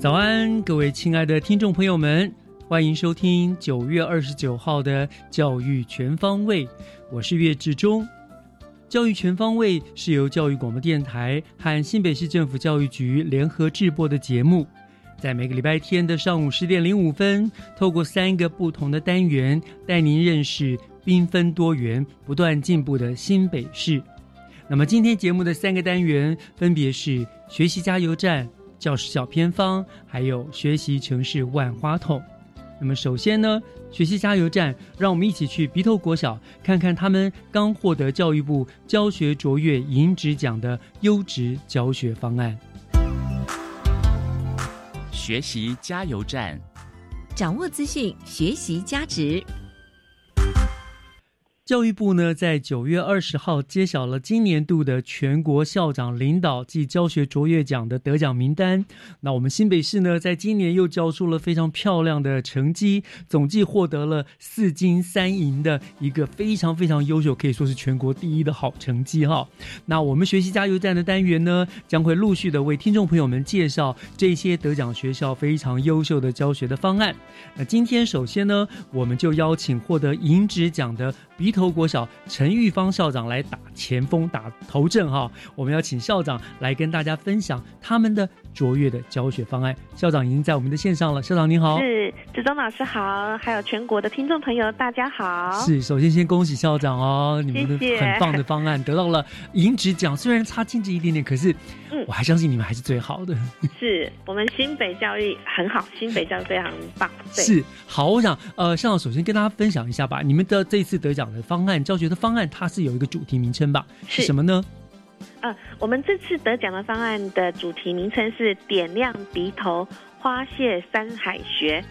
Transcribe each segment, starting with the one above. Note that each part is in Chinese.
早安，各位亲爱的听众朋友们，欢迎收听九月二十九号的《教育全方位》，我是岳志忠。《教育全方位》是由教育广播电台和新北市政府教育局联合制播的节目，在每个礼拜天的上午十点零五分，透过三个不同的单元，带您认识缤纷多元、不断进步的新北市。那么今天节目的三个单元分别是学习加油站。教师小偏方，还有学习城市万花筒。那么，首先呢，学习加油站，让我们一起去鼻头国小看看他们刚获得教育部教学卓越银质奖的优质教学方案。学习加油站，掌握资讯，学习加值。教育部呢，在九月二十号揭晓了今年度的全国校长领导暨教学卓越奖的得奖名单。那我们新北市呢，在今年又交出了非常漂亮的成绩，总计获得了四金三银的一个非常非常优秀，可以说是全国第一的好成绩哈。那我们学习加油站的单元呢，将会陆续的为听众朋友们介绍这些得奖学校非常优秀的教学的方案。那今天首先呢，我们就邀请获得银质奖的。鼻头国小陈玉芳校长来打前锋、打头阵哈，我们要请校长来跟大家分享他们的。卓越的教学方案，校长已经在我们的线上了。校长您好，是志忠老师好，还有全国的听众朋友大家好。是，首先先恭喜校长哦，你们的很棒的方案得到了银质奖，虽然差金值一点点，可是，嗯，我还相信你们还是最好的。是我们新北教育很好，新北教育非常棒。是好，我想呃，校长首先跟大家分享一下吧，你们的这次得奖的方案，教学的方案，它是有一个主题名称吧？是什么呢？呃，我们这次得奖的方案的主题名称是“点亮鼻头花谢山海学”。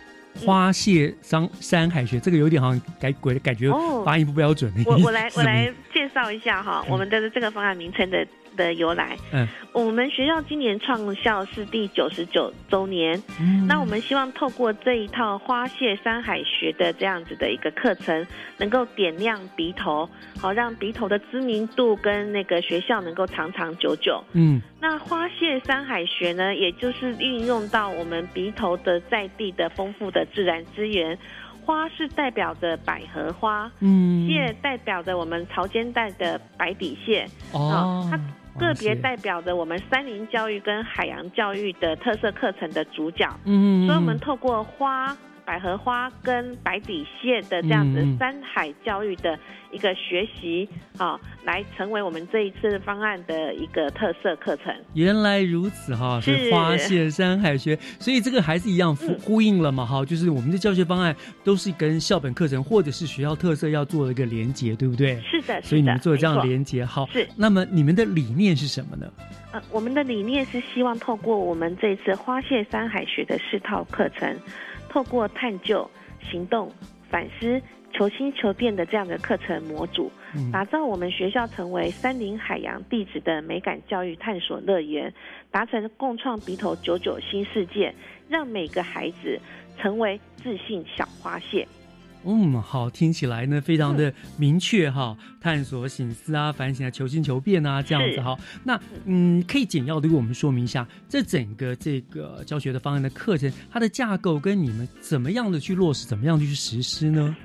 花谢山山海学，这个有点好像改鬼感觉，发音不标准。我我来我来介绍一下哈，我们的这个方案名称的。的由来，嗯，我们学校今年创校是第九十九周年，嗯，那我们希望透过这一套花谢山海学的这样子的一个课程，能够点亮鼻头，好让鼻头的知名度跟那个学校能够长长久久，嗯，那花谢山海学呢，也就是运用到我们鼻头的在地的丰富的自然资源，花是代表着百合花，嗯，蟹代表着我们潮间带的白底蟹，哦，它。个别代表着我们山林教育跟海洋教育的特色课程的主角，嗯，所以我们透过花。百合花跟白底蟹的这样子山海教育的一个学习啊，来成为我们这一次方案的一个特色课程。原来如此哈，是花蟹山海学，所以这个还是一样呼呼应了嘛哈，就是我们的教学方案都是跟校本课程或者是学校特色要做一个连接，对不对？是的，所以你们做这样的连接，好。是。那么你们的理念是什么呢？呃，我们的理念是希望透过我们这次花蟹山海学的四套课程。透过探究、行动、反思、求新求变的这样的课程模组，打造我们学校成为山林海洋地质的美感教育探索乐园，达成共创鼻头九九新世界，让每个孩子成为自信小花蟹。嗯，好，听起来呢非常的明确哈，探索、醒思啊，反省啊，求新求变啊，这样子哈。那嗯，可以简要的给我们说明一下，这整个这个教学的方案的课程，它的架构跟你们怎么样的去落实，怎么样的去实施呢？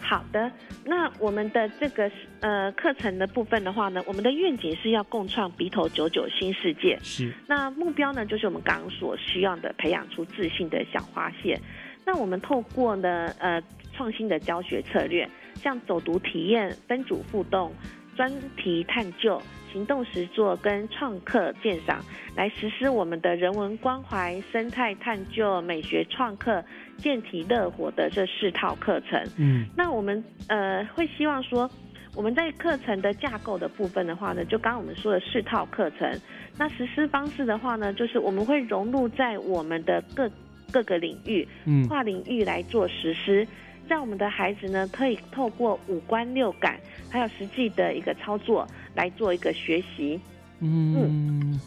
好的，那我们的这个呃课程的部分的话呢，我们的愿景是要共创鼻头九九新世界。是。那目标呢，就是我们刚刚所需要的，培养出自信的小花蟹。那我们透过呢呃。创新的教学策略，像走读体验、分组互动、专题探究、行动实作跟创客鉴赏，来实施我们的人文关怀、生态探究、美学创客、健体乐活的这四套课程。嗯，那我们呃会希望说，我们在课程的架构的部分的话呢，就刚刚我们说的四套课程，那实施方式的话呢，就是我们会融入在我们的各各个领域，嗯，跨领域来做实施。让我们的孩子呢，可以透过五官六感，还有实际的一个操作来做一个学习。嗯，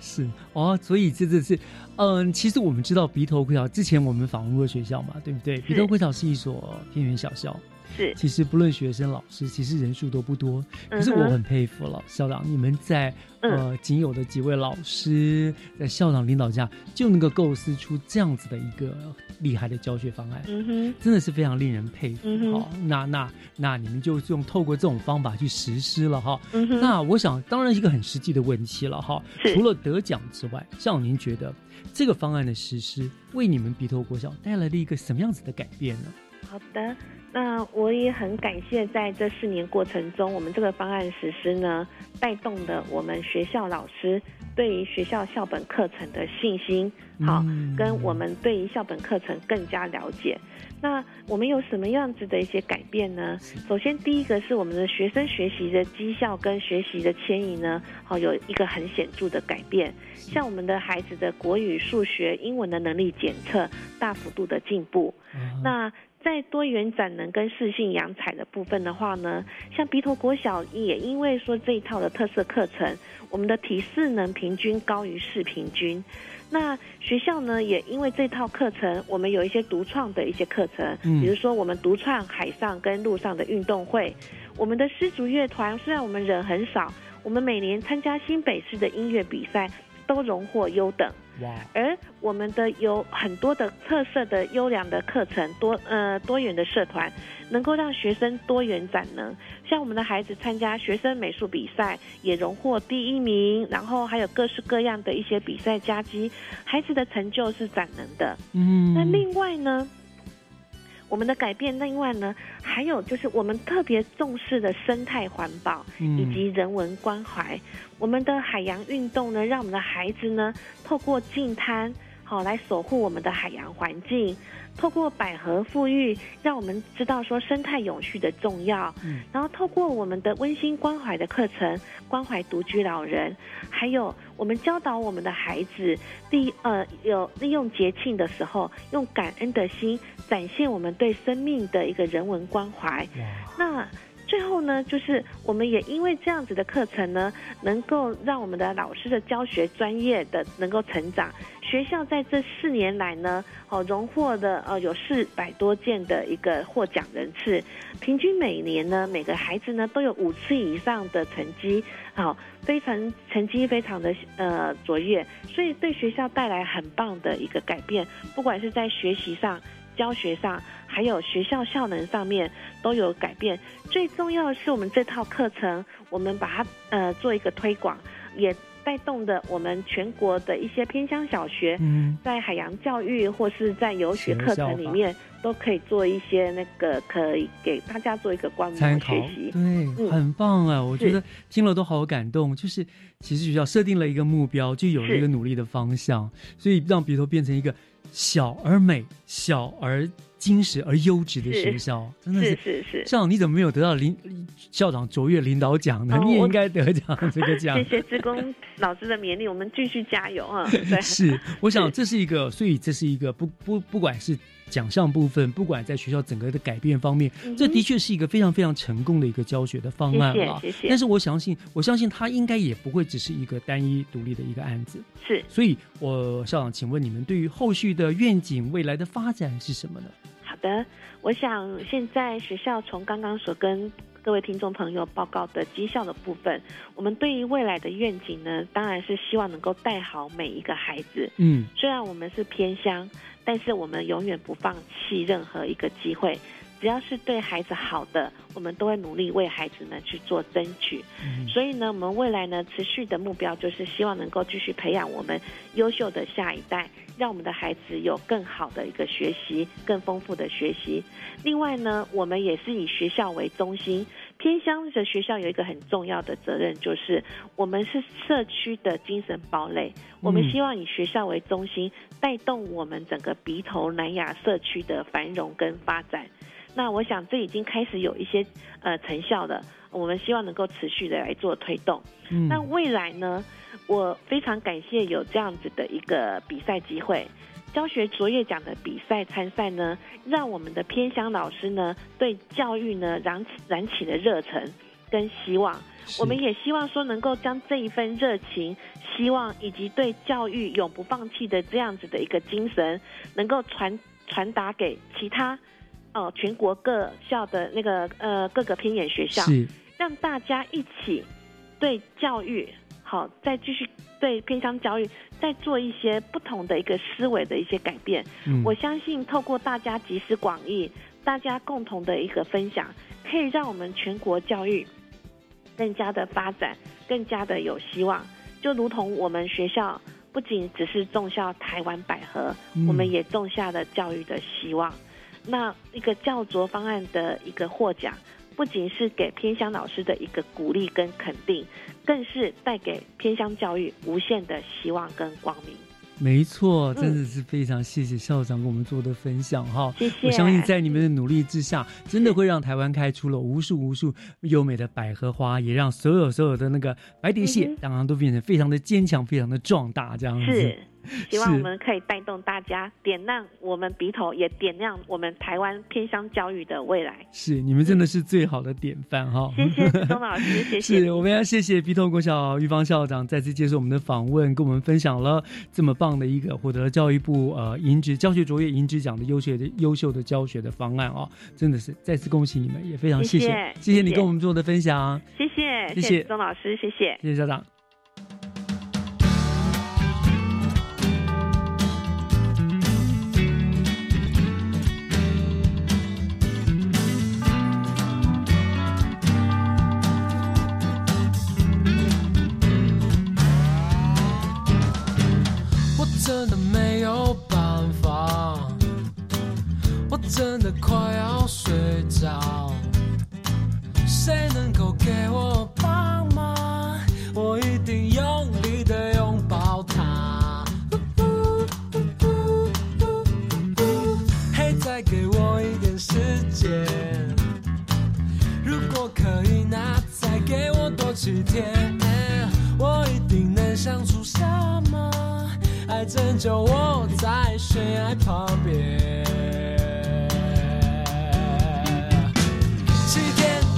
是哦，所以这这是，嗯，其实我们知道鼻头会小，之前我们访问过学校嘛，对不对？鼻头会小是一所偏远小校。是，其实不论学生、老师，其实人数都不多。可是我很佩服了校长，你们在呃仅有的几位老师，在校长领导下，就能够构思出这样子的一个厉害的教学方案。嗯哼，真的是非常令人佩服。好，那那那你们就用透过这种方法去实施了哈。嗯哼，那我想当然一个很实际的问题了哈。除了得奖之外，校长您觉得这个方案的实施为你们鼻头国小带来了一个什么样子的改变呢？好的。那我也很感谢，在这四年过程中，我们这个方案实施呢，带动的我们学校老师对于学校校本课程的信心，好，跟我们对于校本课程更加了解。那我们有什么样子的一些改变呢？首先，第一个是我们的学生学习的绩效跟学习的迁移呢，好，有一个很显著的改变。像我们的孩子的国语、数学、英文的能力检测大幅度的进步。那在多元展能跟视性扬彩的部分的话呢，像鼻头国小也因为说这一套的特色课程，我们的体适能平均高于市平均。那学校呢也因为这套课程，我们有一些独创的一些课程，比如说我们独创海上跟陆上的运动会。我们的丝竹乐团虽然我们人很少，我们每年参加新北市的音乐比赛都荣获优等。而我们的有很多的特色的优良的课程，多呃多元的社团，能够让学生多元展能。像我们的孩子参加学生美术比赛，也荣获第一名，然后还有各式各样的一些比赛佳绩，孩子的成就是展能的。嗯，那另外呢？我们的改变，另外呢，还有就是我们特别重视的生态环保以及人文关怀。我们的海洋运动呢，让我们的孩子呢，透过净滩，好来守护我们的海洋环境。透过百合富裕，让我们知道说生态永续的重要。嗯，然后透过我们的温馨关怀的课程，关怀独居老人，还有我们教导我们的孩子，利呃有利用节庆的时候，用感恩的心展现我们对生命的一个人文关怀。那。最后呢，就是我们也因为这样子的课程呢，能够让我们的老师的教学专业的能够成长。学校在这四年来呢，哦，荣获的呃有四百多件的一个获奖人次，平均每年呢，每个孩子呢都有五次以上的成绩，好，非常成绩非常的呃卓越，所以对学校带来很棒的一个改变，不管是在学习上。教学上还有学校效能上面都有改变，最重要的是我们这套课程，我们把它呃做一个推广，也带动的我们全国的一些偏乡小学，在海洋教育或是在游学课程里面，都可以做一些那个可以给大家做一个观摩学习，对，很棒啊！我觉得听了都好感动，就是其实学校设定了一个目标，就有了一个努力的方向，所以让鼻头变成一个。小而美，小而精实而优质的学校，真的是是是。校长，你怎么没有得到领校长卓越领导奖呢？你也应该得奖这个奖。谢谢职工老师的勉励，我们继续加油啊！是，我想这是一个，所以这是一个不不不管是。奖项部分，不管在学校整个的改变方面，这的确是一个非常非常成功的一个教学的方案了。谢谢。但是我相信，我相信他应该也不会只是一个单一独立的一个案子。是。所以，我校长，请问你们对于后续的愿景、未来的发展是什么呢？好的，我想现在学校从刚刚所跟各位听众朋友报告的绩效的部分，我们对于未来的愿景呢，当然是希望能够带好每一个孩子。嗯，虽然我们是偏乡，但是我们永远不放弃任何一个机会。只要是对孩子好的，我们都会努力为孩子们去做争取。所以呢，我们未来呢持续的目标就是希望能够继续培养我们优秀的下一代，让我们的孩子有更好的一个学习、更丰富的学习。另外呢，我们也是以学校为中心，偏乡的学校有一个很重要的责任，就是我们是社区的精神堡垒。我们希望以学校为中心，带动我们整个鼻头南亚社区的繁荣跟发展。那我想这已经开始有一些呃成效了，我们希望能够持续的来做推动。那未来呢，我非常感谢有这样子的一个比赛机会，教学卓越奖的比赛参赛呢，让我们的偏乡老师呢对教育呢燃起燃起了热忱跟希望。我们也希望说能够将这一份热情、希望以及对教育永不放弃的这样子的一个精神，能够传传达给其他。哦，全国各校的那个呃各个偏远学校，让大家一起对教育好，再继续对偏乡教育再做一些不同的一个思维的一些改变。我相信透过大家集思广益，大家共同的一个分享，可以让我们全国教育更加的发展，更加的有希望。就如同我们学校不仅只是种下台湾百合，我们也种下了教育的希望。那一个教卓方案的一个获奖，不仅是给偏乡老师的一个鼓励跟肯定，更是带给偏乡教育无限的希望跟光明。没错，真的是非常谢谢校长给我们做的分享哈。谢谢。我相信在你们的努力之下，真的会让台湾开出了无数无数优美的百合花，也让所有所有的那个白蝶蟹，当然都变成非常的坚强，非常的壮大，这样子。是。希望我们可以带动大家，点亮我们鼻头，也点亮我们台湾偏乡教育的未来。是，你们真的是最好的典范哈！谢谢钟老师，谢谢。是，我们要谢谢鼻头国小玉芳校长再次接受我们的访问，跟我们分享了这么棒的一个获得教育部呃银质教学卓越银质奖的优秀的优秀的教学的方案哦，真的是再次恭喜你们，也非常谢谢，谢谢你跟我们做的分享，谢谢，谢谢钟老师，谢谢，谢谢校长。真的快要睡着。谁能够给我帮忙？我一定用力的拥抱他。嘿，再给我一点时间，如果可以，那再给我多几天，我一定能想出什么。来拯救我在悬崖旁边。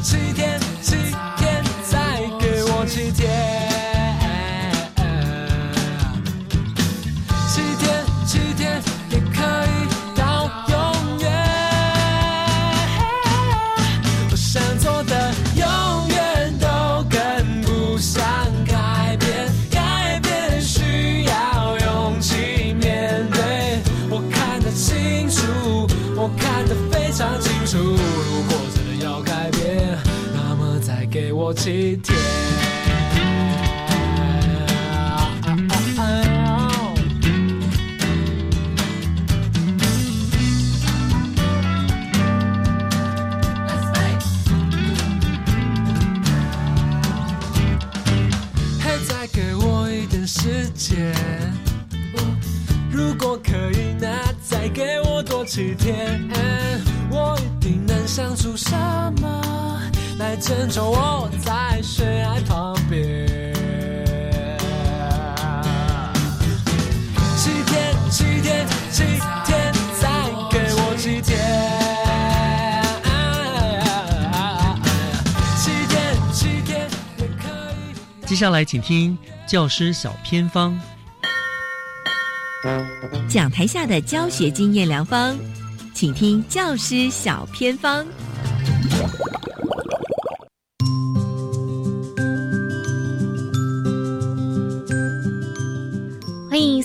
七天，七天，还再给我一点时间。如果可以，那再给我多七天，我一定能想出什么。来拯救我在悬崖旁边。七天，七天，七天，再给我七天。七天，七天也可以。接下来，请听教师小偏方，讲台下的教学经验良方。请听教师小偏方。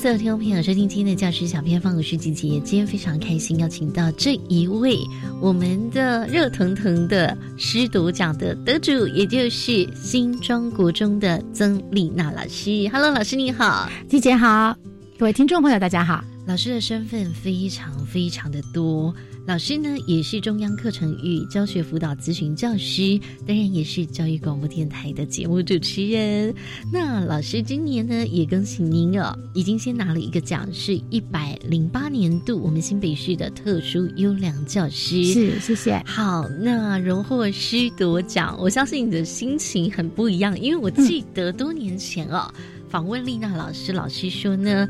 所有听众朋友收听今天的教师小偏方，我是吉吉。今天非常开心邀请到这一位我们的热腾腾的师读奖的得主，也就是新庄国中的曾丽娜老师。Hello，老师你好，吉姐好，各位听众朋友大家好。老师的身份非常非常的多。老师呢，也是中央课程与教学辅导咨询教师，当然也是教育广播电台的节目主持人。那老师今年呢，也恭喜您哦，已经先拿了一个奖，是一百零八年度我们新北市的特殊优良教师。是，谢谢。好，那荣获师铎奖，我相信你的心情很不一样，因为我记得多年前哦，访问丽娜老师，老师说呢，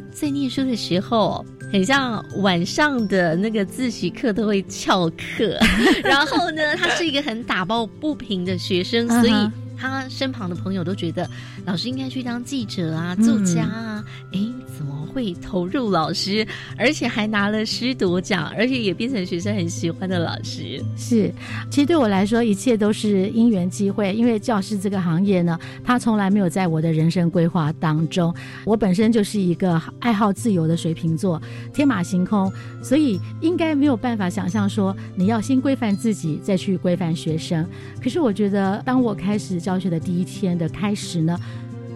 他在念书的时候。很像晚上的那个自习课都会翘课，然后呢，他是一个很打抱不平的学生，所以他身旁的朋友都觉得老师应该去当记者啊、作家啊，哎，怎么？会投入老师，而且还拿了师铎奖，而且也变成学生很喜欢的老师。是，其实对我来说，一切都是因缘机会。因为教师这个行业呢，他从来没有在我的人生规划当中。我本身就是一个爱好自由的水瓶座，天马行空，所以应该没有办法想象说你要先规范自己，再去规范学生。可是我觉得，当我开始教学的第一天的开始呢，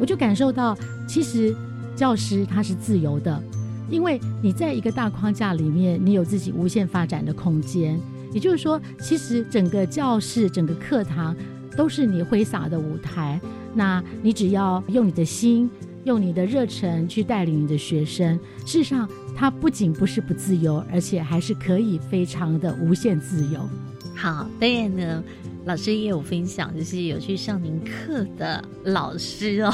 我就感受到，其实。教师他是自由的，因为你在一个大框架里面，你有自己无限发展的空间。也就是说，其实整个教室、整个课堂都是你挥洒的舞台。那你只要用你的心、用你的热忱去带领你的学生，事实上，他不仅不是不自由，而且还是可以非常的无限自由。好，当然呢。老师也有分享，就是有去上您课的老师哦，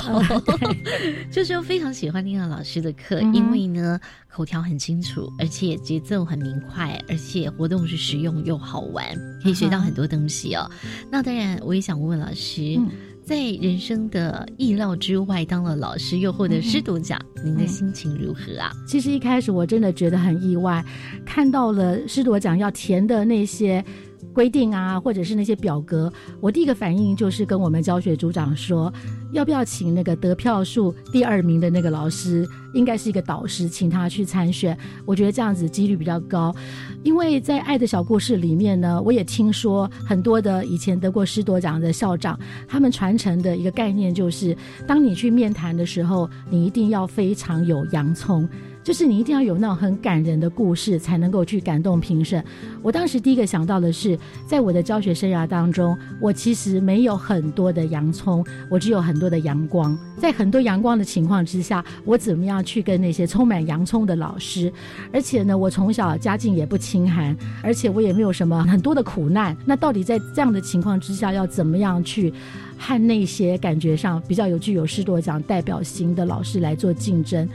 就是非常喜欢听到老师的课，因为呢口条很清楚，而且节奏很明快，而且活动是实用又好玩，可以学到很多东西哦。那当然，我也想问问老师，在人生的意料之外当了老师，又获得师徒奖，您的心情如何啊？其实一开始我真的觉得很意外，看到了师铎奖要填的那些。规定啊，或者是那些表格，我第一个反应就是跟我们教学组长说，要不要请那个得票数第二名的那个老师，应该是一个导师，请他去参选。我觉得这样子几率比较高，因为在《爱的小故事》里面呢，我也听说很多的以前得过师铎奖的校长，他们传承的一个概念就是，当你去面谈的时候，你一定要非常有洋葱。就是你一定要有那种很感人的故事，才能够去感动评审。我当时第一个想到的是，在我的教学生涯当中，我其实没有很多的洋葱，我只有很多的阳光。在很多阳光的情况之下，我怎么样去跟那些充满洋葱的老师？而且呢，我从小家境也不清寒，而且我也没有什么很多的苦难。那到底在这样的情况之下，要怎么样去和那些感觉上比较有具有师铎奖代表性的老师来做竞争？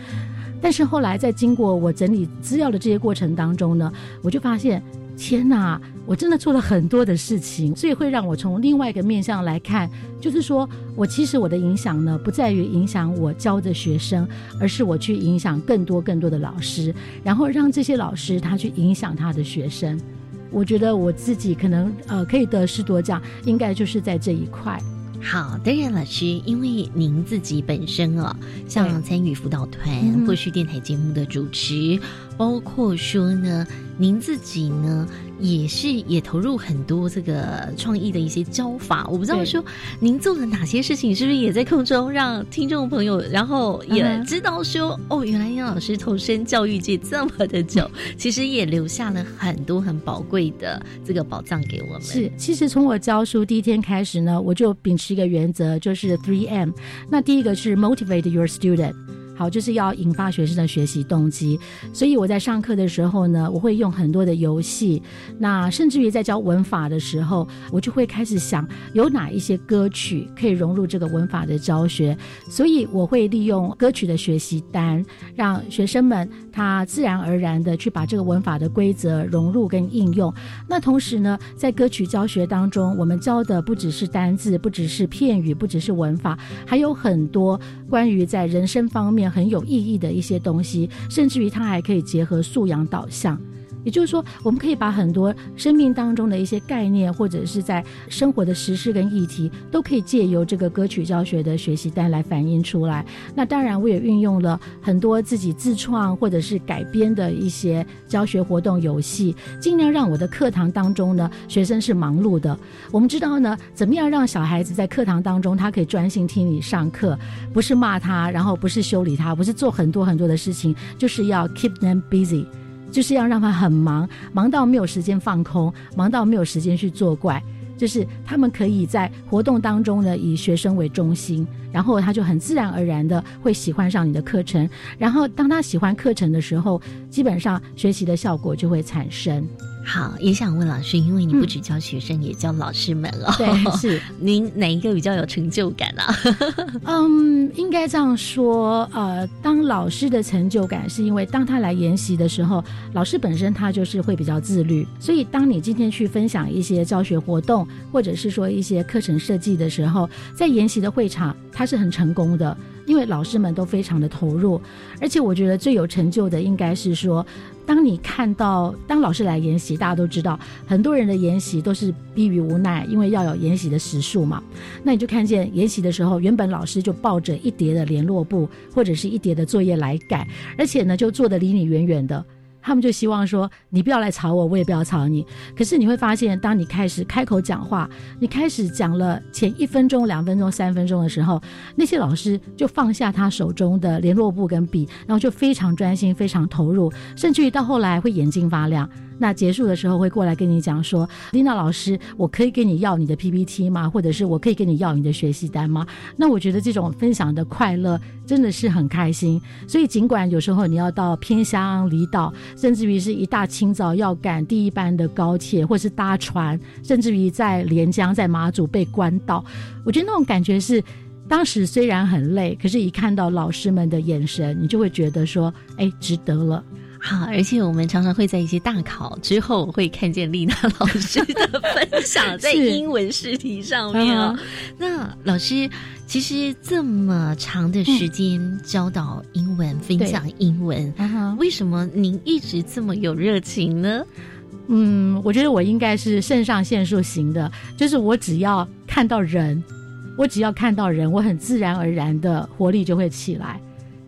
但是后来，在经过我整理资料的这些过程当中呢，我就发现，天哪，我真的做了很多的事情，所以会让我从另外一个面向来看，就是说我其实我的影响呢，不在于影响我教的学生，而是我去影响更多更多的老师，然后让这些老师他去影响他的学生。我觉得我自己可能呃可以得师铎奖，应该就是在这一块。好，当然老师，因为您自己本身哦，像参与辅导团或是电台节目的主持，包括说呢，您自己呢。也是也投入很多这个创意的一些教法，我不知道说您做了哪些事情，是不是也在空中让听众朋友，然后也知道说哦，原来杨老师投身教育界这么的久，其实也留下了很多很宝贵的这个宝藏给我们。是，其实从我教书第一天开始呢，我就秉持一个原则，就是 three M。那第一个是 motivate your student。好，就是要引发学生的学习动机，所以我在上课的时候呢，我会用很多的游戏，那甚至于在教文法的时候，我就会开始想有哪一些歌曲可以融入这个文法的教学，所以我会利用歌曲的学习单，让学生们他自然而然的去把这个文法的规则融入跟应用。那同时呢，在歌曲教学当中，我们教的不只是单字，不只是片语，不只是文法，还有很多关于在人生方面很有意义的一些东西，甚至于它还可以结合素养导向。也就是说，我们可以把很多生命当中的一些概念，或者是在生活的实事跟议题，都可以借由这个歌曲教学的学习单来反映出来。那当然，我也运用了很多自己自创或者是改编的一些教学活动游戏，尽量让我的课堂当中呢，学生是忙碌的。我们知道呢，怎么样让小孩子在课堂当中，他可以专心听你上课，不是骂他，然后不是修理他，不是做很多很多的事情，就是要 keep them busy。就是要让他很忙，忙到没有时间放空，忙到没有时间去作怪。就是他们可以在活动当中呢，以学生为中心，然后他就很自然而然的会喜欢上你的课程。然后当他喜欢课程的时候，基本上学习的效果就会产生。好，也想问老师，因为你不只教学生，也教老师们了。对，是您哪一个比较有成就感啊？嗯，应该这样说。呃，当老师的成就感，是因为当他来研习的时候，老师本身他就是会比较自律。所以，当你今天去分享一些教学活动，或者是说一些课程设计的时候，在研习的会场，他是很成功的，因为老师们都非常的投入。而且，我觉得最有成就的，应该是说。当你看到当老师来研习，大家都知道，很多人的研习都是逼于无奈，因为要有研习的时数嘛。那你就看见研习的时候，原本老师就抱着一叠的联络簿或者是一叠的作业来改，而且呢，就坐得离你远远的。他们就希望说，你不要来吵我，我也不要吵你。可是你会发现，当你开始开口讲话，你开始讲了前一分钟、两分钟、三分钟的时候，那些老师就放下他手中的联络簿跟笔，然后就非常专心、非常投入，甚至于到后来会眼睛发亮。那结束的时候会过来跟你讲说，丽娜老师，我可以跟你要你的 PPT 吗？或者是我可以跟你要你的学习单吗？那我觉得这种分享的快乐真的是很开心。所以尽管有时候你要到偏乡离岛，甚至于是一大清早要赶第一班的高铁，或是搭船，甚至于在连江、在马祖被关岛，我觉得那种感觉是，当时虽然很累，可是一看到老师们的眼神，你就会觉得说，哎，值得了。好，而且我们常常会在一些大考之后会看见丽娜老师的分享在英文试题上面哦。那老师其实这么长的时间教导英文、分享英文，为什么您一直这么有热情呢？嗯，我觉得我应该是肾上腺素型的，就是我只要看到人，我只要看到人，我很自然而然的活力就会起来。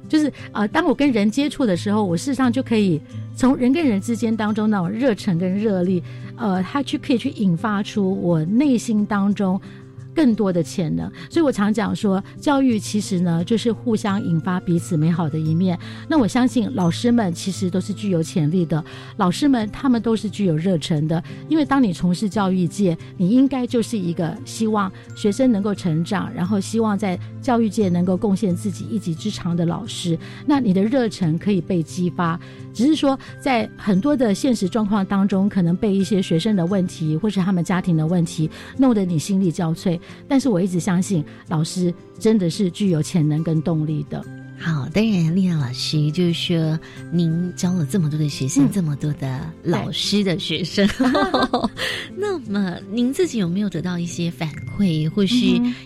就是啊，当我跟人接触的时候，我事实上就可以从人跟人之间当中那种热忱跟热力，呃，它去可以去引发出我内心当中。更多的潜能，所以我常讲说，教育其实呢，就是互相引发彼此美好的一面。那我相信老师们其实都是具有潜力的，老师们他们都是具有热忱的。因为当你从事教育界，你应该就是一个希望学生能够成长，然后希望在教育界能够贡献自己一己之长的老师。那你的热忱可以被激发，只是说在很多的现实状况当中，可能被一些学生的问题或是他们家庭的问题弄得你心力交瘁。但是我一直相信，老师真的是具有潜能跟动力的。好，当然，丽娜老师就是说，您教了这么多的学生，这么多的老师的学生，那么您自己有没有得到一些反馈，或是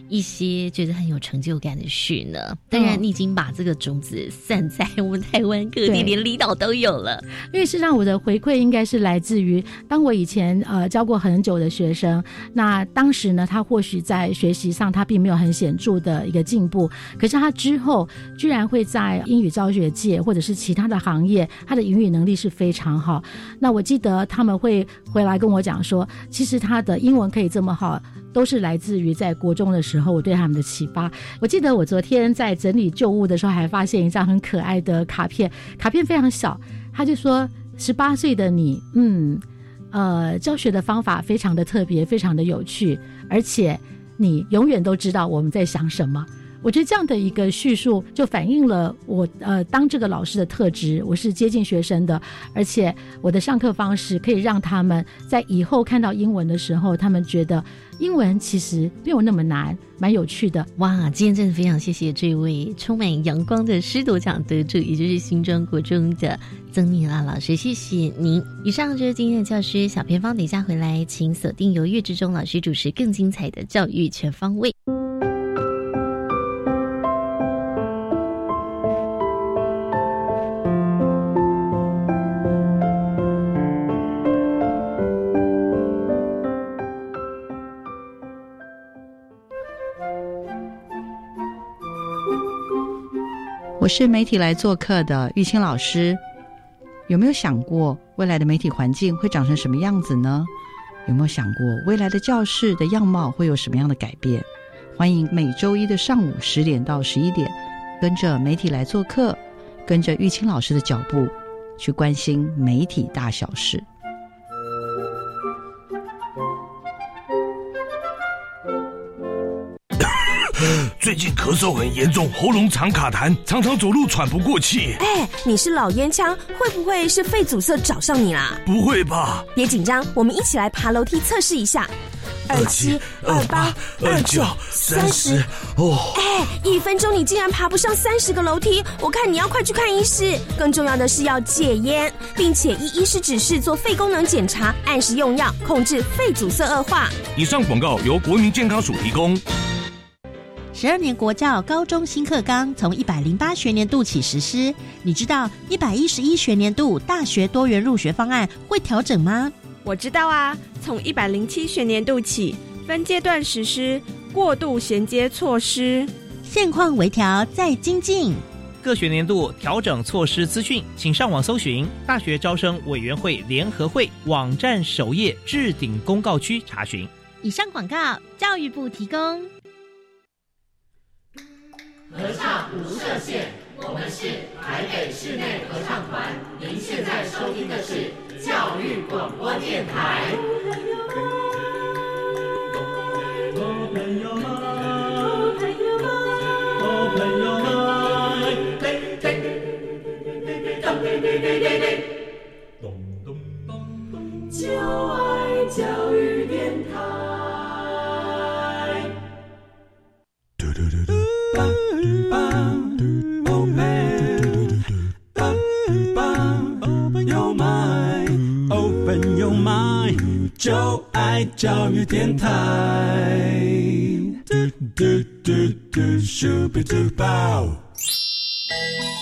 一些觉得很有成就感的事呢？当然，你已经把这个种子散在我们台湾各地，连离岛都有了。因为是让我的回馈应该是来自于，当我以前呃教过很久的学生，那当时呢，他或许在学习上他并没有很显著的一个进步，可是他之后居然。会在英语教学界或者是其他的行业，他的英语能力是非常好。那我记得他们会回来跟我讲说，其实他的英文可以这么好，都是来自于在国中的时候我对他们的启发。我记得我昨天在整理旧物的时候，还发现一张很可爱的卡片，卡片非常小，他就说：“十八岁的你，嗯，呃，教学的方法非常的特别，非常的有趣，而且你永远都知道我们在想什么。”我觉得这样的一个叙述就反映了我呃当这个老师的特质，我是接近学生的，而且我的上课方式可以让他们在以后看到英文的时候，他们觉得英文其实没有那么难，蛮有趣的。哇，今天真的非常谢谢这位充满阳光的师铎奖得主，也就是新庄国中的曾妮拉老师，谢谢您。以上就是今天的教师小偏方，等一下回来请锁定由岳志忠老师主持更精彩的教育全方位。我是媒体来做客的玉清老师。有没有想过未来的媒体环境会长成什么样子呢？有没有想过未来的教室的样貌会有什么样的改变？欢迎每周一的上午十点到十一点，跟着媒体来做客，跟着玉清老师的脚步，去关心媒体大小事。最近咳嗽很严重，喉咙常卡痰，常常走路喘不过气。哎，你是老烟枪，会不会是肺阻塞找上你啦？不会吧？别紧张，我们一起来爬楼梯测试一下。二七二八二九三十哦！哎，一分钟你竟然爬不上三十个楼梯，我看你要快去看医师。更重要的是要戒烟，并且依医师指示做肺功能检查，按时用药，控制肺阻塞恶化。以上广告由国民健康署提供。十二年国教高中新课纲从一百零八学年度起实施，你知道一百一十一学年度大学多元入学方案会调整吗？我知道啊，从一百零七学年度起分阶段实施过渡衔接措施，现况微调再精进。各学年度调整措施资讯，请上网搜寻大学招生委员会联合会网站首页置顶公告区查询。以上广告，教育部提供。合唱无设限，我们是台北室内合唱团。您现在收听的是教育广播电台。就爱教育电台。就爱教育电台。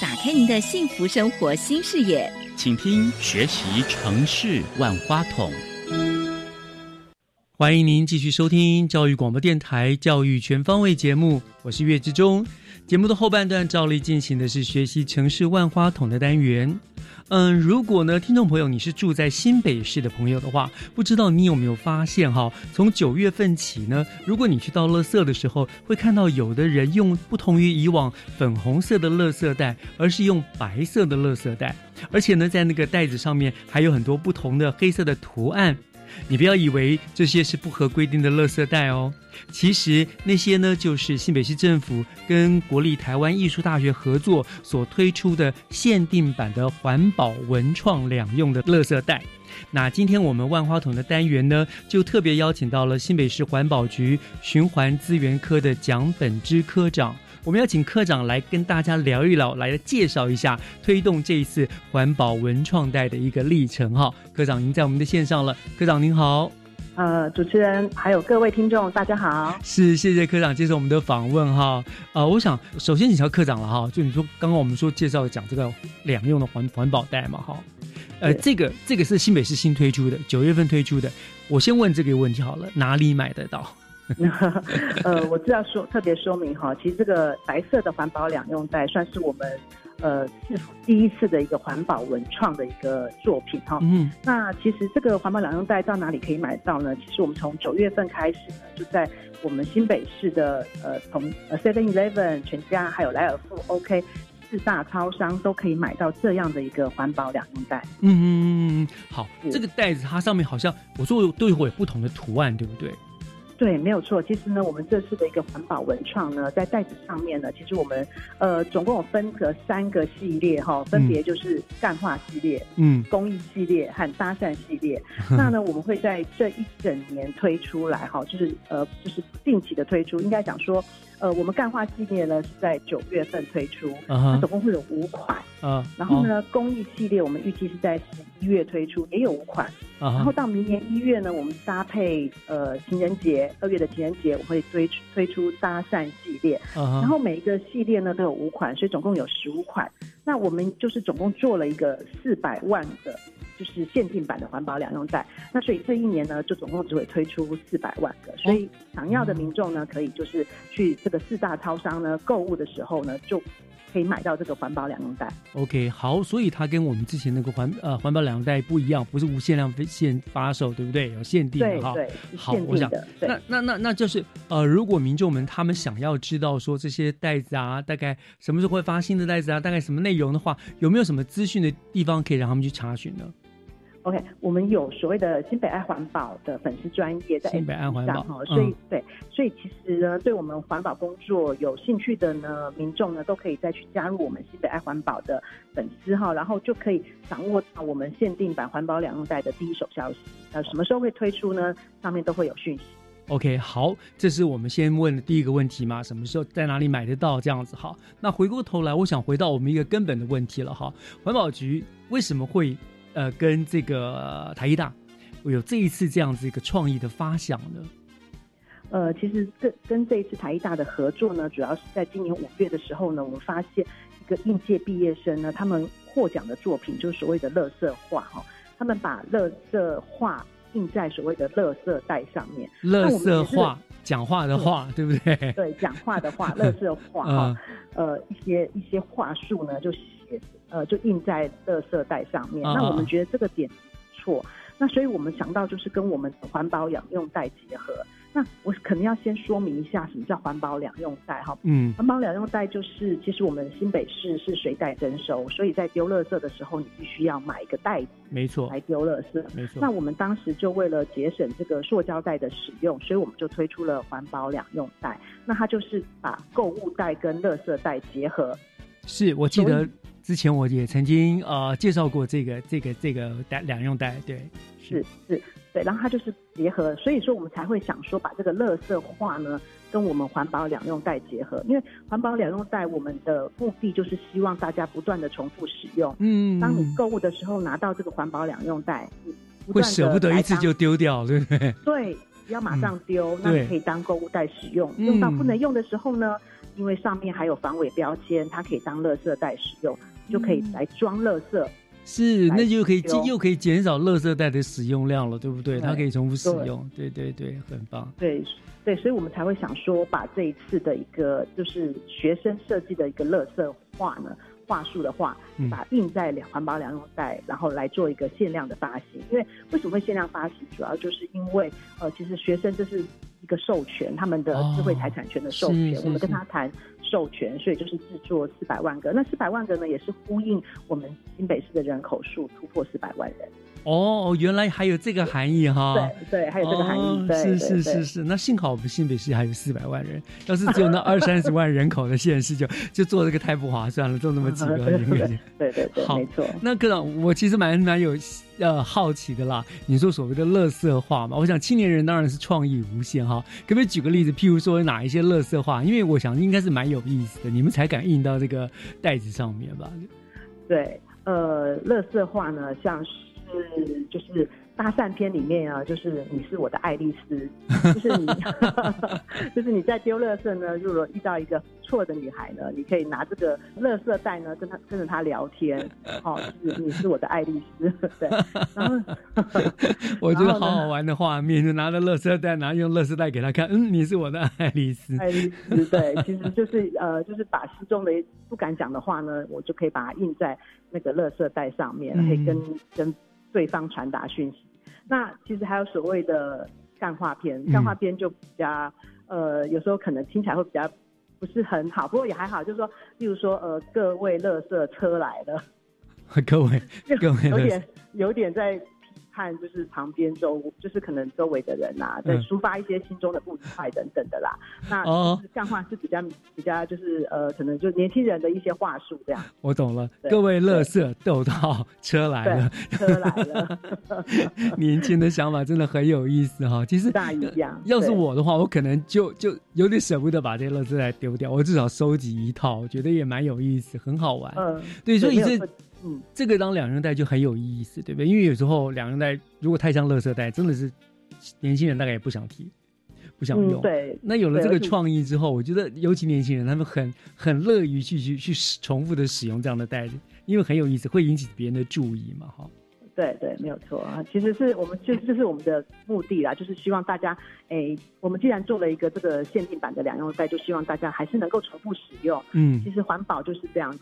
打开您的幸福生活新视野，请听学习城市万花筒。欢迎您继续收听教育广播电台《教育全方位》节目，我是岳志忠。节目的后半段照例进行的是学习城市万花筒的单元。嗯，如果呢，听众朋友你是住在新北市的朋友的话，不知道你有没有发现哈？从九月份起呢，如果你去到垃圾的时候，会看到有的人用不同于以往粉红色的垃圾袋，而是用白色的垃圾袋，而且呢，在那个袋子上面还有很多不同的黑色的图案。你不要以为这些是不合规定的垃圾袋哦，其实那些呢，就是新北市政府跟国立台湾艺术大学合作所推出的限定版的环保文创两用的垃圾袋。那今天我们万花筒的单元呢，就特别邀请到了新北市环保局循环资源科的蒋本之科长。我们要请科长来跟大家聊一聊，来介绍一下推动这一次环保文创带的一个历程哈。科长您在我们的线上了，科长您好。呃，主持人还有各位听众，大家好。是，谢谢科长接受我们的访问哈。呃，我想首先请教科长了哈，就你说刚刚我们说介绍讲这个两用的环环保袋嘛哈。呃，这个这个是新北市新推出的，九月份推出的。我先问这个问题好了，哪里买得到？呃，我知道说特别说明哈，其实这个白色的环保两用袋算是我们呃是第一次的一个环保文创的一个作品哈。嗯，那其实这个环保两用袋到哪里可以买到呢？其实我们从九月份开始呢，就在我们新北市的呃从呃 Seven Eleven 全家还有莱尔富 OK 四大超商都可以买到这样的一个环保两用袋。嗯嗯嗯嗯，好，这个袋子它上面好像我说都会有不同的图案，对不对？对，没有错。其实呢，我们这次的一个环保文创呢，在袋子上面呢，其实我们呃总共有分隔三个系列哈，分别就是干化系列、嗯，公益系列和搭讪系列。那呢，我们会在这一整年推出来哈，就是呃就是定期的推出。应该讲说，呃，我们干化系列呢是在九月份推出，它总共会有五款。啊，然后呢，公益系列我们预计是在十一月推出，也有五款。然后到明年一月呢，我们搭配呃情人节，二月的情人节，我会推出推出搭讪系列。然后每一个系列呢都有五款，所以总共有十五款。那我们就是总共做了一个四百万的，就是限定版的环保两用袋。那所以这一年呢，就总共只会推出四百万个。所以想要的民众呢，可以就是去这个四大超商呢购物的时候呢，就。可以买到这个环保两用袋。OK，好，所以它跟我们之前那个环呃环保两用袋不一样，不是无限量限发售，对不对？有限定的哈。对，好，我想那那那那就是呃，如果民众们他们想要知道说这些袋子啊，大概什么时候会发新的袋子啊，大概什么内容的话，有没有什么资讯的地方可以让他们去查询呢？OK，我们有所谓的新北爱环保的粉丝专业在新北爱环保哈，所以对，所以其实呢，对我们环保工作有兴趣的呢民众呢，都可以再去加入我们新北爱环保的粉丝哈，然后就可以掌握到我们限定版环保两用袋的第一手消息。呃，什么时候会推出呢？上面都会有讯息。OK，好，这是我们先问的第一个问题嘛？什么时候在哪里买得到？这样子好。那回过头来，我想回到我们一个根本的问题了哈，环保局为什么会？呃，跟这个台艺大有这一次这样子一个创意的发想呢？呃，其实这跟这一次台艺大的合作呢，主要是在今年五月的时候呢，我们发现一个应届毕业生呢，他们获奖的作品就是所谓的乐色画哈，他们把乐色画印在所谓的乐色袋上面。乐色画，讲话的话，对不对？对，讲话的话，乐色画哈，呃，一些一些话术呢，就。呃，就印在垃圾袋上面。那我们觉得这个点不错。那所以我们想到就是跟我们环保两用袋结合。那我肯定要先说明一下什么叫环保两用袋哈。嗯，环保两用袋就是其实我们新北市是随袋征收，所以在丢垃圾的时候，你必须要买一个袋子，没错，来丢垃圾。没错。那我们当时就为了节省这个塑胶袋的使用，所以我们就推出了环保两用袋。那它就是把购物袋跟垃圾袋结合。是我记得。之前我也曾经呃介绍过这个这个这个袋两用袋，对，是。是，对，然后它就是结合，所以说我们才会想说把这个乐色化呢跟我们环保两用袋结合，因为环保两用袋我们的目的就是希望大家不断的重复使用，嗯，当你购物的时候拿到这个环保两用袋，你会舍不得一次就丢掉，对不对？对，不要马上丢，那你可以当购物袋使用，用到不能用的时候呢，因为上面还有防伪标签，它可以当乐色袋使用。就可以来装垃圾，是，那就可以又可以减少垃圾袋的使用量了，对不对？它可以重复使用，对对对，很棒。对对，所以我们才会想说，把这一次的一个就是学生设计的一个垃圾画呢，画术的话，把印在两环保两用袋，然后来做一个限量的发行。因为为什么会限量发行？主要就是因为呃，其实学生这是一个授权，他们的智慧财产权的授权，我们跟他谈。授权，所以就是制作四百万个。那四百万个呢，也是呼应我们新北市的人口数突破四百万人。哦，原来还有这个含义哈。对对，还有这个含义。是是是是。那幸好我们新北市还有四百万人，要是只有那二三十万人口的县市，就 就做这个太不划算了，做那么几个。对对对，没错。那科长，我其实蛮蛮有呃好奇的啦。你说所谓的乐色化嘛，我想青年人当然是创意无限哈。可不可以举个例子，譬如说哪一些乐色化？因为我想应该是蛮有意思的，你们才敢印到这个袋子上面吧？对，呃，乐色化呢，像是。是，就是搭讪片里面啊，就是你是我的爱丽丝，就是你，就是你在丢垃圾呢，如果遇到一个错的女孩呢，你可以拿这个垃圾袋呢，跟她跟着她聊天，哦，就是你是我的爱丽丝，对。然后我觉得好好玩的画面，就拿着垃圾袋，然后用垃圾袋给她看，嗯，你是我的爱丽丝，爱丽丝，对，其实就是呃，就是把心中的不敢讲的话呢，我就可以把它印在那个垃圾袋上面，可以跟跟。对方传达讯息，那其实还有所谓的干话片，干话片就比较呃，有时候可能听起来会比较不是很好，不过也还好，就是说，例如说呃，各位乐色车来了，各位 各位有点有点在。看，就是旁边周，就是可能周围的人呐，在抒发一些心中的不愉快等等的啦。那干话是比较比较，就是呃，可能就年轻人的一些话术这样。我懂了，各位乐色逗到车来了，车来了。年轻的想法真的很有意思哈。其实大一样，要是我的话，我可能就就有点舍不得把这些乐色来丢掉，我至少收集一套，我觉得也蛮有意思，很好玩。嗯，对，所以这。嗯，这个当两人袋就很有意思，对不对？因为有时候两人袋如果太像垃圾袋，真的是年轻人大概也不想提，不想用。对，那有了这个创意之后，我觉得尤其年轻人，他们很很乐于去去去重复的使用这样的袋子，因为很有意思，会引起别人的注意嘛，哈。对对，没有错啊。其实是我们就这是我们的目的啦，就是希望大家，哎，我们既然做了一个这个限定版的两用袋，就希望大家还是能够重复使用。嗯，其实环保就是这样子，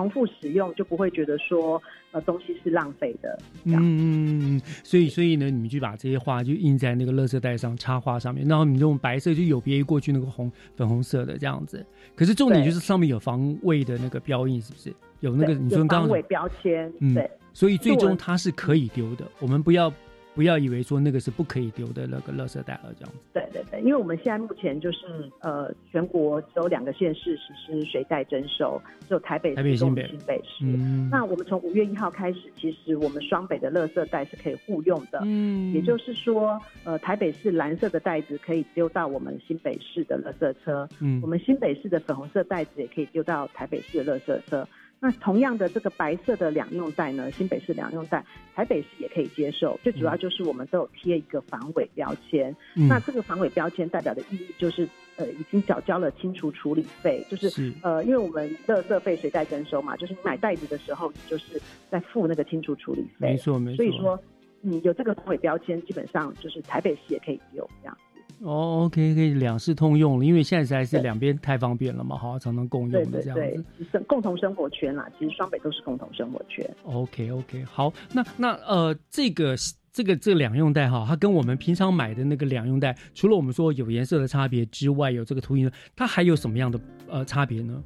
重复使用就不会觉得说呃东西是浪费的。嗯嗯嗯。所以所以呢，你们就把这些画就印在那个垃圾袋上插画上面，然后你用白色就有别于过去那个红粉红色的这样子。可是重点就是上面有防卫的那个标印，是不是？有那个你说刚防伪标签，对。所以最终它是可以丢的，我们不要不要以为说那个是不可以丢的那个垃圾袋了，这样子。对对对，因为我们现在目前就是呃，全国只有两个县市实施水袋征收，只有台北、台北、新北、新北市。那我们从五月一号开始，其实我们双北的垃圾袋是可以互用的。嗯，也就是说，呃，台北市蓝色的袋子可以丢到我们新北市的垃圾车，嗯，我们新北市的粉红色袋子也可以丢到台北市的垃圾车。那同样的这个白色的两用袋呢，新北市两用袋，台北市也可以接受。最主要就是我们都有贴一个防伪标签。那这个防伪标签代表的意义就是，呃，已经缴交了清除处理费，就是呃，因为我们垃圾费谁在征收嘛，就是你买袋子的时候，你就是在付那个清除处理费。没错没错。所以说，嗯，有这个防伪标签，基本上就是台北市也可以用这样。哦，OK，可以两室通用了，因为现在实在是两边太方便了嘛，好，常常共用的这样子，生共同生活圈啦，其实双北都是共同生活圈。OK，OK，好，那那呃，这个这个这两用袋哈，它跟我们平常买的那个两用袋，除了我们说有颜色的差别之外，有这个图形，它还有什么样的呃差别呢？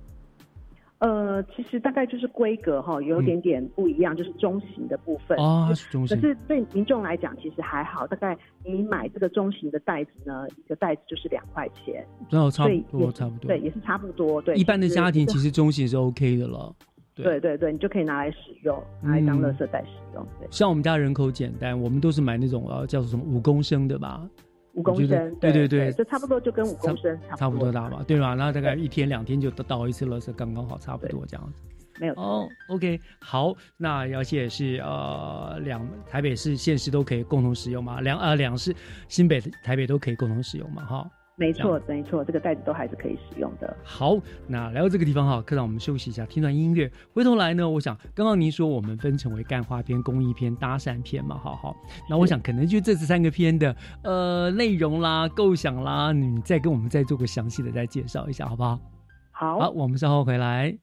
呃，其实大概就是规格哈，有点点不一样，就是中型的部分啊，是中型。可是对民众来讲，其实还好。大概你买这个中型的袋子呢，一个袋子就是两块钱，然后差不多，差不多，对，也是差不多。对，一般的家庭其实中型是 OK 的了。对对对，你就可以拿来使用，拿来当垃圾袋使用。对，像我们家人口简单，我们都是买那种呃叫做什么五公升的吧。五公升，对对对，就差不多就跟五公升差不多大吧，对吧？那大概一天两天就倒一次了，是，刚刚好，差不多这样子。没有哦，OK，好，那而且是呃两台北市县市都可以共同使用嘛？两呃两市新北台北都可以共同使用嘛？哈。没错，没错，这个袋子都还是可以使用的。好，那来到这个地方哈，科长，我们休息一下，听段音乐。回头来呢，我想刚刚您说我们分成为干花篇、公益篇、搭讪篇嘛，好好。那我想可能就这次三个篇的呃内容啦、构想啦，你再跟我们再做个详细的再介绍一下，好不好？好，好，我们稍后回来。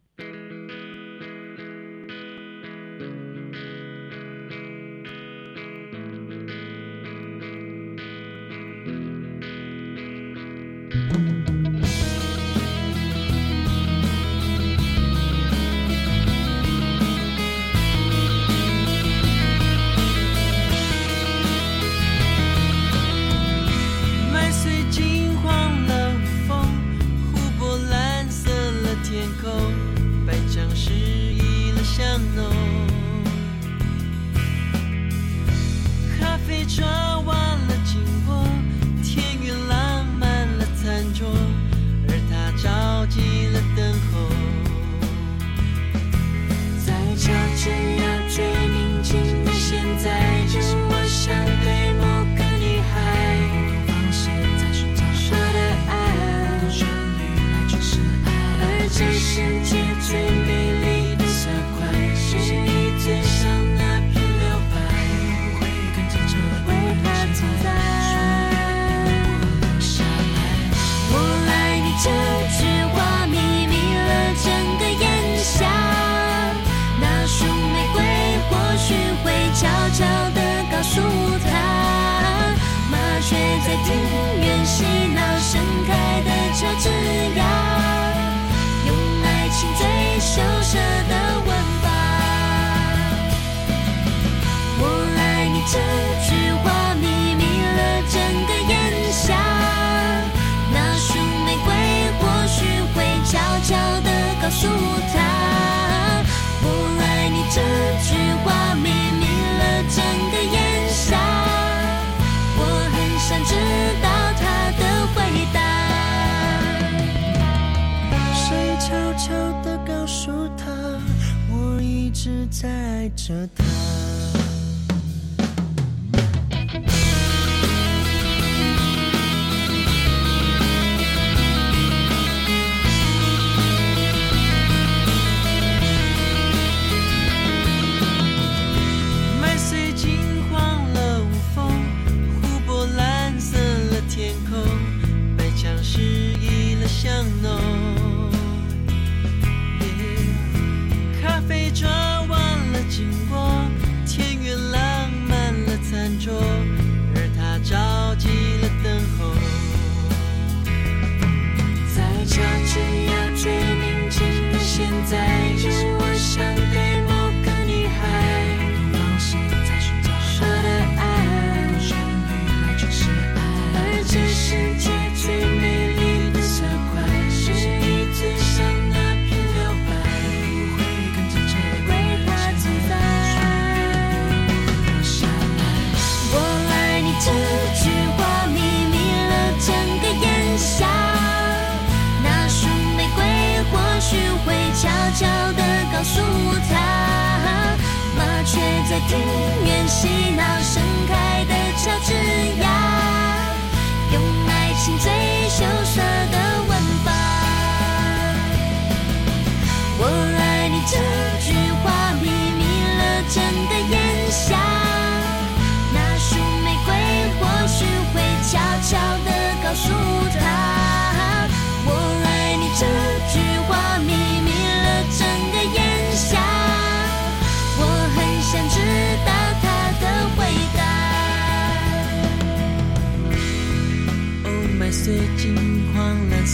一直在爱着他。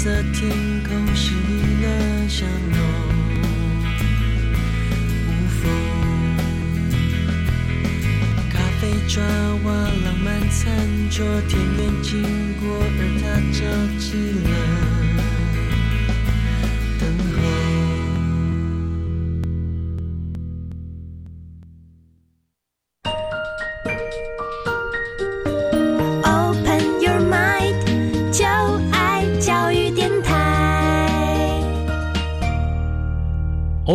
的天空是你的笑容，无风。咖啡抓娃浪漫餐桌，田园经过，而他着急了。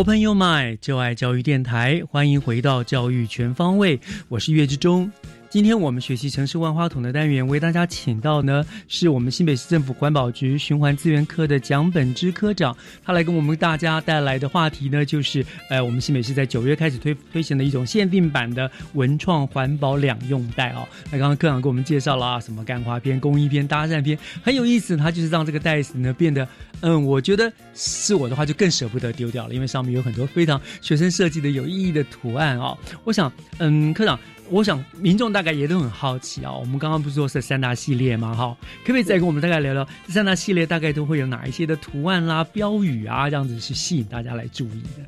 朋友们就爱教育电台，欢迎回到教育全方位，我是岳志忠。今天我们学习城市万花筒的单元，为大家请到呢是我们新北市政府环保局循环资源科的蒋本之科长，他来跟我们大家带来的话题呢，就是呃，我们新北市在九月开始推推行的一种限定版的文创环保两用袋哦。那刚刚科长给我们介绍了啊，什么干花篇、工艺篇、搭讪篇，很有意思。他就是让这个袋子呢变得，嗯，我觉得是我的话就更舍不得丢掉了，因为上面有很多非常学生设计的有意义的图案哦。我想，嗯，科长。我想民众大概也都很好奇啊，我们刚刚不是说是三大系列吗？哈，可不可以再跟我们大概聊聊这三大系列大概都会有哪一些的图案啦、标语啊，这样子去吸引大家来注意的？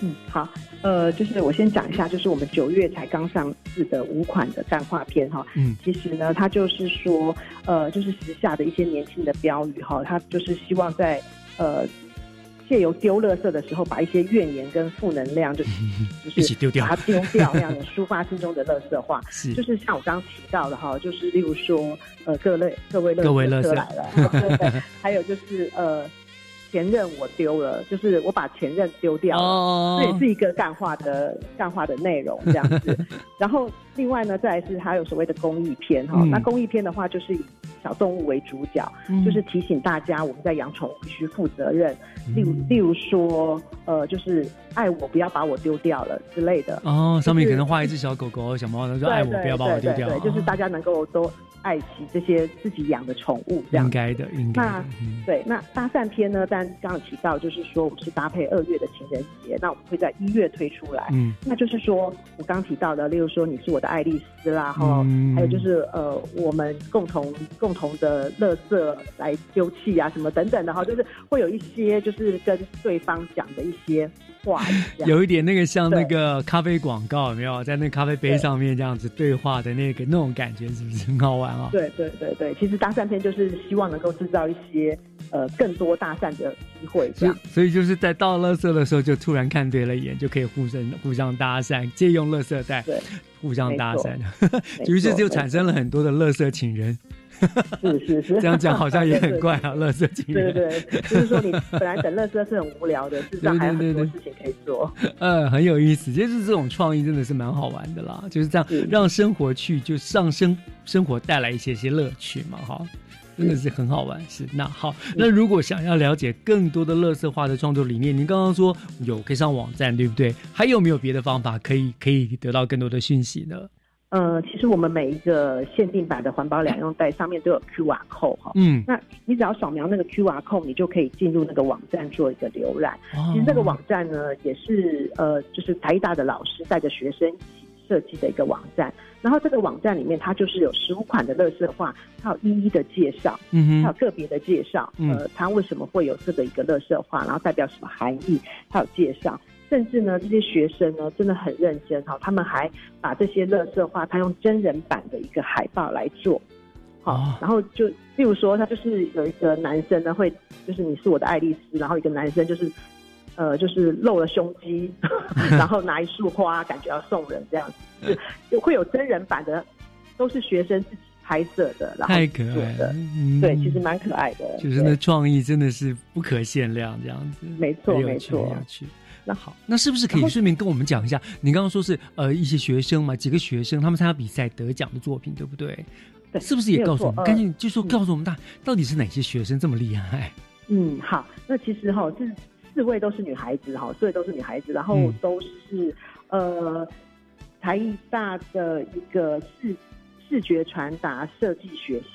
嗯，好，呃，就是我先讲一下，就是我们九月才刚上市的五款的淡化片哈，嗯，其实呢，它就是说，呃，就是时下的一些年轻的标语哈，它就是希望在呃。借由丢垃圾的时候，把一些怨言跟负能量，就 就是一起丢掉，把它丢掉，那样的抒发心中的垃圾话。是，就是像我刚刚提到的哈，就是例如说，呃，各类各位各位垃圾来了，还有就是呃。前任我丢了，就是我把前任丢掉了，这也是一个干话的干话的内容这样子。然后另外呢，再来是还有所谓的公益片哈，那公益片的话就是以小动物为主角，就是提醒大家我们在养宠物必须负责任，例如例如说呃，就是爱我不要把我丢掉了之类的。哦，上面可能画一只小狗狗、小猫，说爱我不要把我丢掉，对就是大家能够都。爱惜这些自己养的宠物，这样应该的，应该。那对，那搭讪篇呢？但刚刚提到，就是说我们是搭配二月的情人节，那我们会在一月推出来。嗯，那就是说我刚提到的，例如说你是我的爱丽丝啦，哈，还有就是呃，我们共同共同的乐色来丢弃啊，什么等等的哈，就是会有一些就是跟对方讲的一些。话有一点那个像那个咖啡广告有没有？在那咖啡杯上面这样子对话的那个那种感觉是不是？很好玩啊？对对对对，其实搭讪片就是希望能够制造一些呃更多搭讪的机会，这样。所以就是在倒垃圾的时候就突然看对了眼，就可以互相互相搭讪，借用垃圾袋互相搭讪，于是就产生了很多的垃圾情人。是是是，这样讲好像也很怪啊！乐色情人，对对，就是说你 本来等乐色是很无聊的，事实上还有很多事情可以做。呃，很有意思，就是这种创意真的是蛮好玩的啦。就是这样让生活去就上生生活带来一些些乐趣嘛，哈，真的是很好玩。是那好，那如果想要了解更多的乐色化的创作理念，您刚刚说有可以上网站，对不对？还有没有别的方法可以可以得到更多的讯息呢？呃，其实我们每一个限定版的环保两用袋上面都有 Q R code 哈，嗯，那你只要扫描那个 Q R code，你就可以进入那个网站做一个浏览。其实这个网站呢，也是呃，就是台大的老师带着学生一起设计的一个网站。然后这个网站里面，它就是有十五款的乐色画，它有一一的介绍，嗯哼，还有个别的介绍，呃，它为什么会有这个一个乐色画，然后代表什么含义，它有介绍。甚至呢，这些学生呢真的很认真哈，他们还把这些乐色画，他用真人版的一个海报来做，好，然后就例如说，他就是有一个男生呢会，就是你是我的爱丽丝，然后一个男生就是。呃，就是露了胸肌，然后拿一束花，感觉要送人这样子，就会有真人版的，都是学生自己拍摄的，然后太可爱了，对，其实蛮可爱的，就是那创意真的是不可限量，这样子，没错，没错。那好，那是不是可以顺便跟我们讲一下？你刚刚说是呃一些学生嘛，几个学生他们参加比赛得奖的作品，对不对？对，是不是也告诉我们？赶紧就说告诉我们大到底是哪些学生这么厉害？嗯，好，那其实哈是。四位都是女孩子哈，四位都是女孩子，然后都是呃台艺大的一个视视觉传达设计学系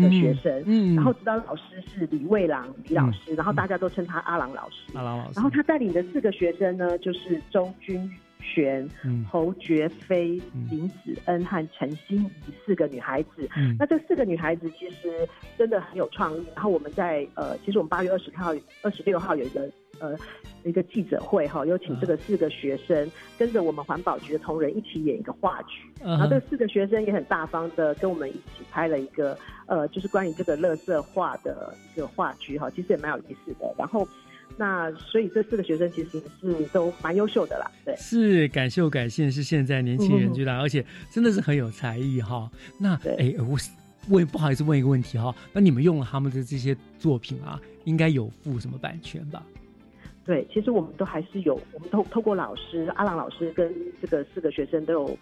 的学生，嗯，然后指导老师是李卫郎李老师，然后大家都称他阿郎老师，阿郎老师，然后他带领的四个学生呢，就是周君璇、侯爵飞、林子恩和陈心怡四个女孩子，那这四个女孩子其实真的很有创意，然后我们在呃，其实我们八月二十号、二十六号有一个。呃，一个记者会哈，有请这个四个学生跟着我们环保局的同仁一起演一个话剧，然后这四个学生也很大方的跟我们一起拍了一个呃，就是关于这个乐色画的一个话剧哈，其实也蛮有意思的。然后那所以这四个学生其实是都蛮优秀的啦，对，是感谢感谢是现在年轻人最大，而且真的是很有才艺哈。那哎，我问不好意思问一个问题哈，那你们用了他们的这些作品啊，应该有付什么版权吧？对，其实我们都还是有，我们透透过老师阿朗老师跟这个四个学生都有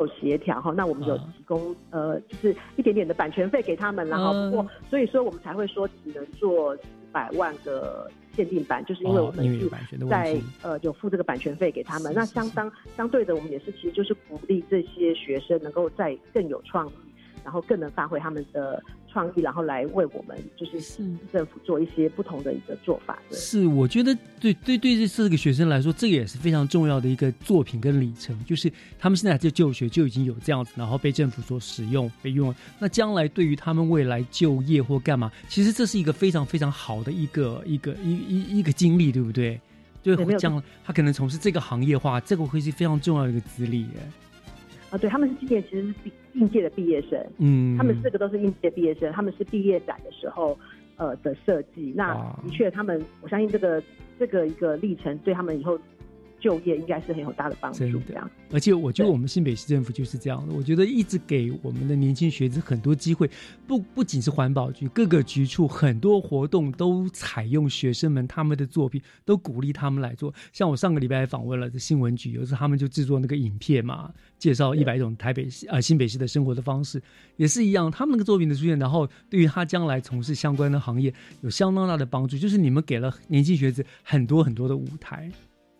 有协调哈，那我们有提供呃，就是一点点的版权费给他们，然后不过所以说我们才会说只能做四百万个限定版，就是因为我们是在呃有付这个版权费给他们，那相当相对的，我们也是其实就是鼓励这些学生能够在更有创意。然后更能发挥他们的创意，然后来为我们就是政府做一些不同的一个做法。是，我觉得对对对这四个学生来说，这个也是非常重要的一个作品跟里程，就是他们现在在就学就已经有这样子，然后被政府所使用被用。那将来对于他们未来就业或干嘛，其实这是一个非常非常好的一个一个一一一个经历，对不对？就将他可能从事这个行业化，这个会是非常重要的一个资历。啊，对，他们是今年其实是毕应届的毕业生，嗯，他们四个都是应届毕业生，他们是毕业展的时候，呃的设计，那的确，他们我相信这个这个一个历程对他们以后。就业应该是很有大的帮助，这样。而且我觉得我们新北市政府就是这样的，我觉得一直给我们的年轻学子很多机会，不不仅是环保局，各个局处很多活动都采用学生们他们的作品，都鼓励他们来做。像我上个礼拜访问了这新闻局，有时候他们就制作那个影片嘛，介绍一百种台北市啊新北市的生活的方式，也是一样。他们那个作品的出现，然后对于他将来从事相关的行业有相当大的帮助，就是你们给了年轻学子很多很多的舞台。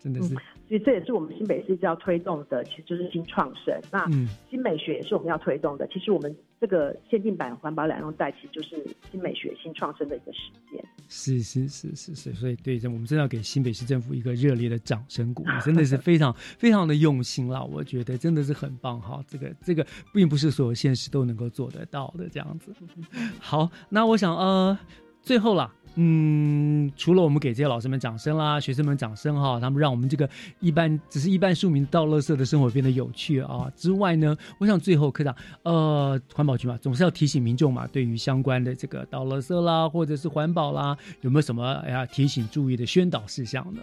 真的是，所以这也是我们新北市要推动的，其实就是新创生。那新美学也是我们要推动的。其实我们这个限定版环保两用袋，其实就是新美学、新创生的一个实践。是是是是是，所以对，我们真的要给新北市政府一个热烈的掌声鼓励，真的是非常非常的用心了。我觉得真的是很棒哈，这个这个并不是所有现实都能够做得到的这样子。好，那我想呃，最后了。嗯，除了我们给这些老师们掌声啦，学生们掌声哈，他们让我们这个一般只是一般庶民倒垃圾的生活变得有趣啊之外呢，我想最后科长，呃，环保局嘛，总是要提醒民众嘛，对于相关的这个倒垃圾啦，或者是环保啦，有没有什么哎呀提醒注意的宣导事项呢？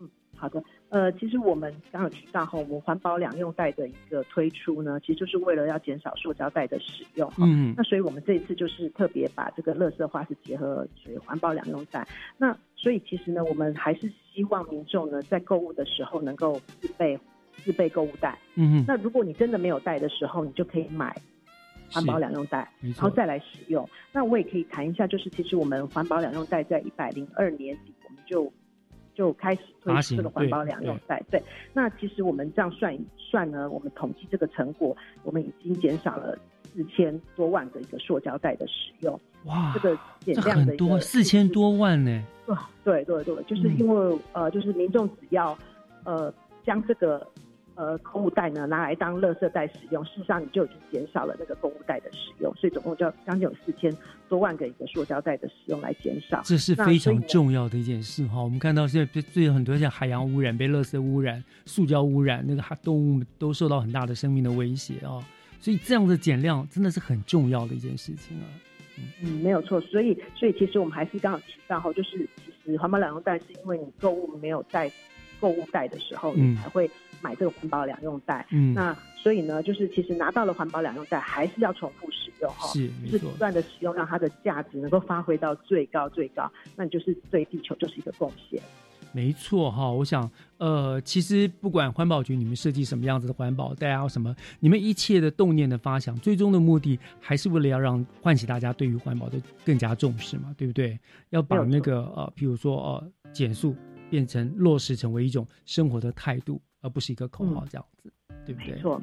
嗯，好的。呃，其实我们刚刚提到哈，我们环保两用袋的一个推出呢，其实就是为了要减少塑胶袋的使用。嗯，那所以我们这一次就是特别把这个乐色化是结合为环保两用袋。那所以其实呢，我们还是希望民众呢在购物的时候能够自备自备购物袋。嗯那如果你真的没有袋的时候，你就可以买环保两用袋，然后再来使用。那我也可以谈一下，就是其实我们环保两用袋在一百零二年底我们就。就开始推出这个环保两用袋，对。那其实我们这样算一算呢，我们统计这个成果，我们已经减少了四千多万的一个塑胶袋的使用。哇，这个减量的多四千多万呢？对对对，就是因为呃，就是民众只要呃将这个呃购物袋呢拿来当垃圾袋使用，事实上你就已经减少了那个购物袋的使用，所以总共就将近有四千多万个一个塑胶袋的使用来减少。这是非常重要的一件事哈。我们看到现在最近很多像海洋污染、被垃圾污染、塑胶污染，那个动物都受到很大的生命的威胁啊。所以这样的减量真的是很重要的一件事情啊。嗯，没有错。所以，所以其实我们还是刚好提到哈，就是其实环保两用袋是因为你购物没有带购物袋的时候，你才会买这个环保两用袋。嗯，那所以呢，就是其实拿到了环保两用袋，还是要重复使用哈，是，是不断的使用，让它的价值能够发挥到最高最高，那你就是对地球就是一个贡献。没错哈，我想，呃，其实不管环保局你们设计什么样子的环保袋啊什么，你们一切的动念的发想，最终的目的还是为了要让唤起大家对于环保的更加重视嘛，对不对？要把那个呃，譬如说呃，减速变成落实成为一种生活的态度，而不是一个口号这样子，对不对？没错。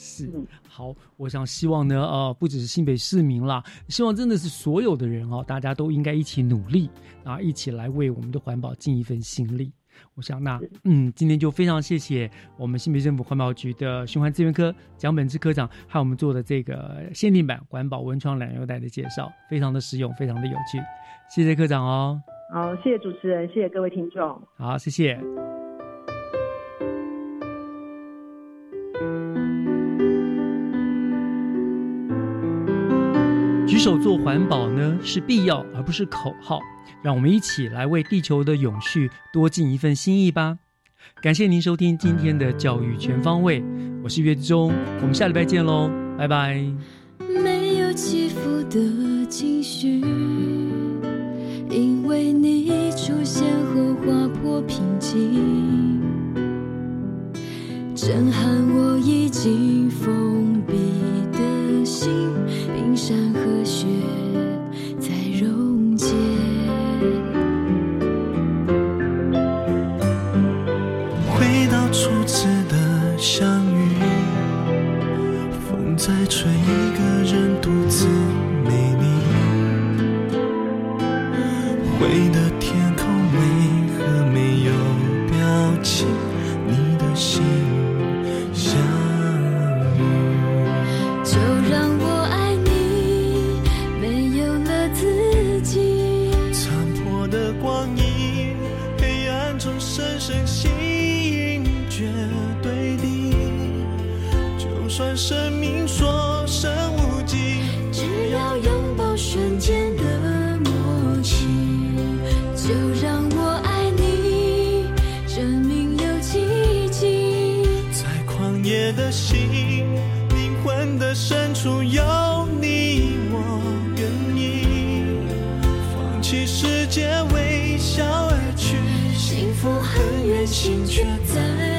是好，我想希望呢，呃，不只是新北市民啦，希望真的是所有的人哦，大家都应该一起努力啊，一起来为我们的环保尽一份心力。我想那嗯，今天就非常谢谢我们新北政府环保局的循环资源科蒋本志科长，和我们做的这个限定版环保文创两优袋的介绍，非常的实用，非常的有趣。谢谢科长哦。好，谢谢主持人，谢谢各位听众。好，谢谢。手做环保呢，是必要而不是口号。让我们一起来为地球的永续多尽一份心意吧。感谢您收听今天的教育全方位，我是岳志忠，我们下礼拜见喽，拜拜。没有起伏的情绪，因为你出现后划破平静，震撼我已经封闭的心。山和雪。心却在